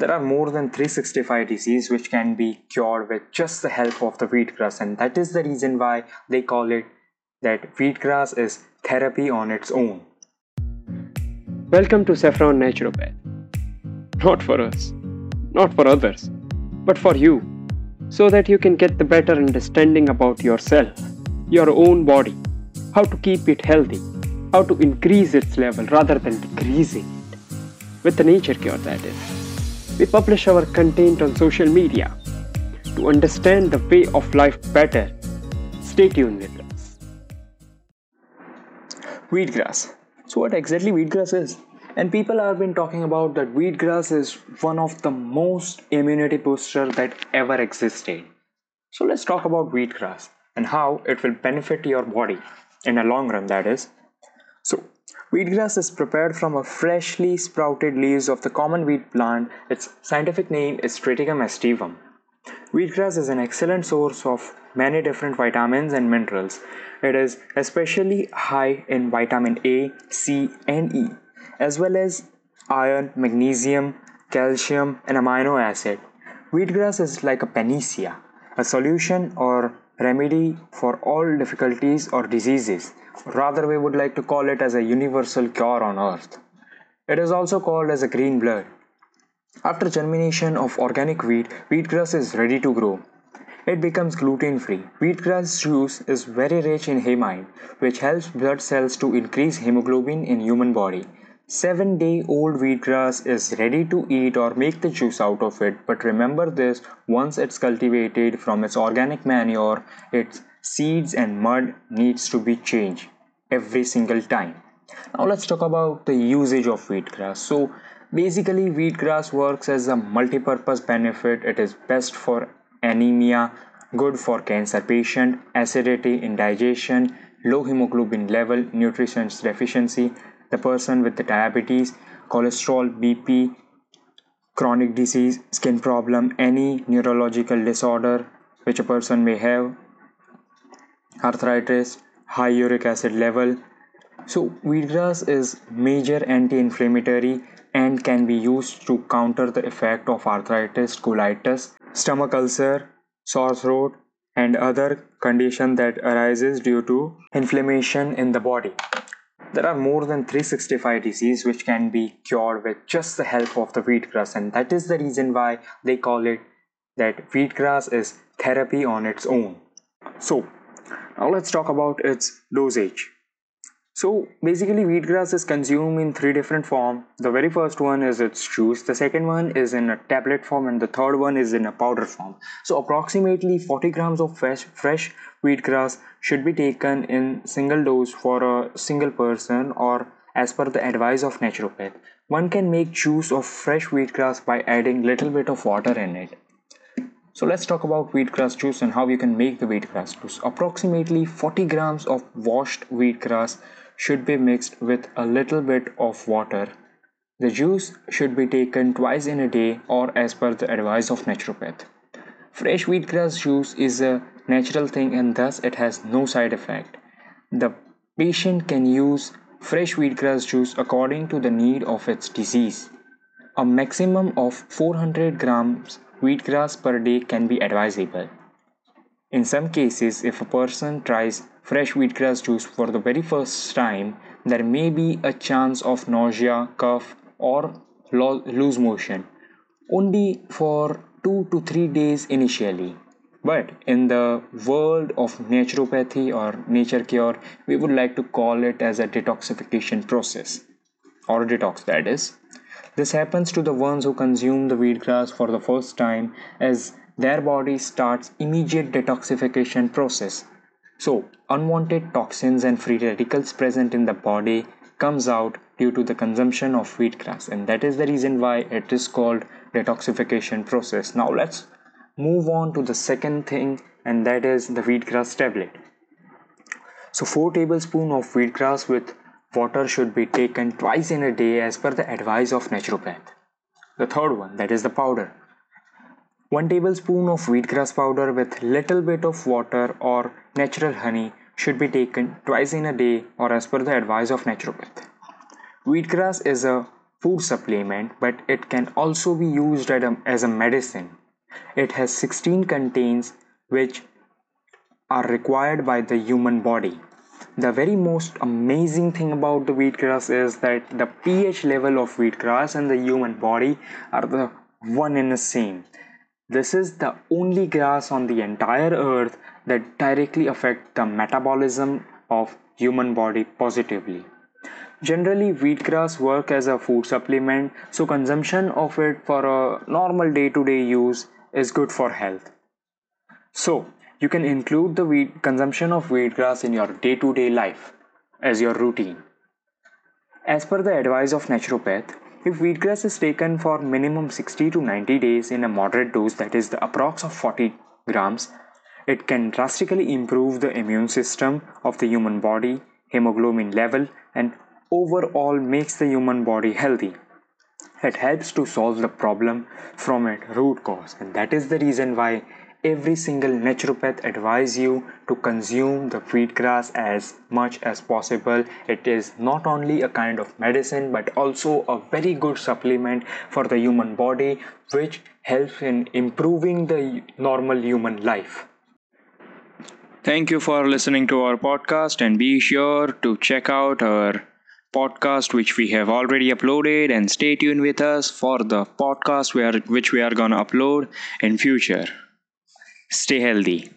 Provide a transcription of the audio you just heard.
There are more than 365 diseases which can be cured with just the help of the wheatgrass, and that is the reason why they call it that wheatgrass is therapy on its own. Welcome to Saffron Naturopath. Not for us, not for others, but for you, so that you can get the better understanding about yourself, your own body, how to keep it healthy, how to increase its level rather than decreasing it. With the nature cure, that is. We publish our content on social media. To understand the way of life better, stay tuned with us. Wheatgrass. So, what exactly wheatgrass is? And people have been talking about that wheatgrass is one of the most immunity booster that ever existed. So, let's talk about wheatgrass and how it will benefit your body in a long run, that is. So, Wheatgrass is prepared from a freshly sprouted leaves of the common wheat plant. Its scientific name is Triticum aestivum. Wheatgrass is an excellent source of many different vitamins and minerals. It is especially high in vitamin A, C, and E, as well as iron, magnesium, calcium, and amino acid. Wheatgrass is like a panacea, a solution or remedy for all difficulties or diseases. Rather, we would like to call it as a universal cure on earth. It is also called as a green blood. After germination of organic wheat, wheatgrass is ready to grow. It becomes gluten free. Wheatgrass juice is very rich in hemine, which helps blood cells to increase hemoglobin in human body. 7 day old wheatgrass is ready to eat or make the juice out of it, but remember this once it's cultivated from its organic manure, its seeds and mud needs to be changed every single time. Now let's talk about the usage of wheatgrass. So basically wheatgrass works as a multi-purpose benefit. It is best for anemia, good for cancer patient, acidity, indigestion, low hemoglobin level, nutrition deficiency, the person with the diabetes, cholesterol, BP, chronic disease, skin problem, any neurological disorder which a person may have, arthritis, high uric acid level. So wheatgrass is major anti-inflammatory and can be used to counter the effect of arthritis, colitis, stomach ulcer, sore throat and other condition that arises due to inflammation in the body. There are more than 365 diseases which can be cured with just the help of the wheatgrass and that is the reason why they call it that wheatgrass is therapy on its own. So now let's talk about its dosage. So basically wheatgrass is consumed in three different forms. The very first one is its juice, the second one is in a tablet form and the third one is in a powder form. So approximately 40 grams of fresh, fresh wheatgrass should be taken in single dose for a single person or as per the advice of naturopath. One can make juice of fresh wheatgrass by adding little bit of water in it. So let's talk about wheatgrass juice and how you can make the wheatgrass juice. Approximately 40 grams of washed wheatgrass should be mixed with a little bit of water. The juice should be taken twice in a day or as per the advice of naturopath. Fresh wheatgrass juice is a natural thing and thus it has no side effect. The patient can use fresh wheatgrass juice according to the need of its disease. A maximum of 400 grams wheatgrass per day can be advisable. In some cases, if a person tries fresh wheatgrass juice for the very first time, there may be a chance of nausea, cough, or loose motion only for 2 to 3 days initially. But in the world of naturopathy or nature cure, we would like to call it as a detoxification process or detox, that is. This happens to the ones who consume the wheatgrass for the first time as their body starts immediate detoxification process. So, unwanted toxins and free radicals present in the body comes out due to the consumption of wheatgrass and that is the reason why it is called detoxification process. Now let's move on to the second thing and that is the wheatgrass tablet. So 4 tablespoon of wheatgrass with Water should be taken twice in a day as per the advice of naturopath. The third one, that is the powder. 1 tablespoon of wheatgrass powder with little bit of water or natural honey should be taken twice in a day or as per the advice of naturopath. Wheatgrass is a food supplement, but it can also be used as a medicine. It has 16 contains which are required by the human body. The very most amazing thing about the wheatgrass is that the pH level of wheatgrass and the human body are the one and the same. This is the only grass on the entire earth that directly affect the metabolism of human body positively. Generally, wheatgrass work as a food supplement, so consumption of it for a normal day-to-day use is good for health. So, you can include the wheat consumption of wheatgrass in your day-to-day life as your routine. As per the advice of naturopath, if wheatgrass is taken for minimum 60 to 90 days in a moderate dose that is the approx of 40 grams, it can drastically improve the immune system of the human body, hemoglobin level and overall makes the human body healthy. It helps to solve the problem from its root cause, and that is the reason why every single naturopath advise you to consume the wheatgrass as much as possible. It is not only a kind of medicine but also a very good supplement for the human body which helps in improving the normal human life. Thank you for listening to our podcast and be sure to check out our podcast which we have already uploaded and stay tuned with us for the podcast where which we are going to upload in future stay healthy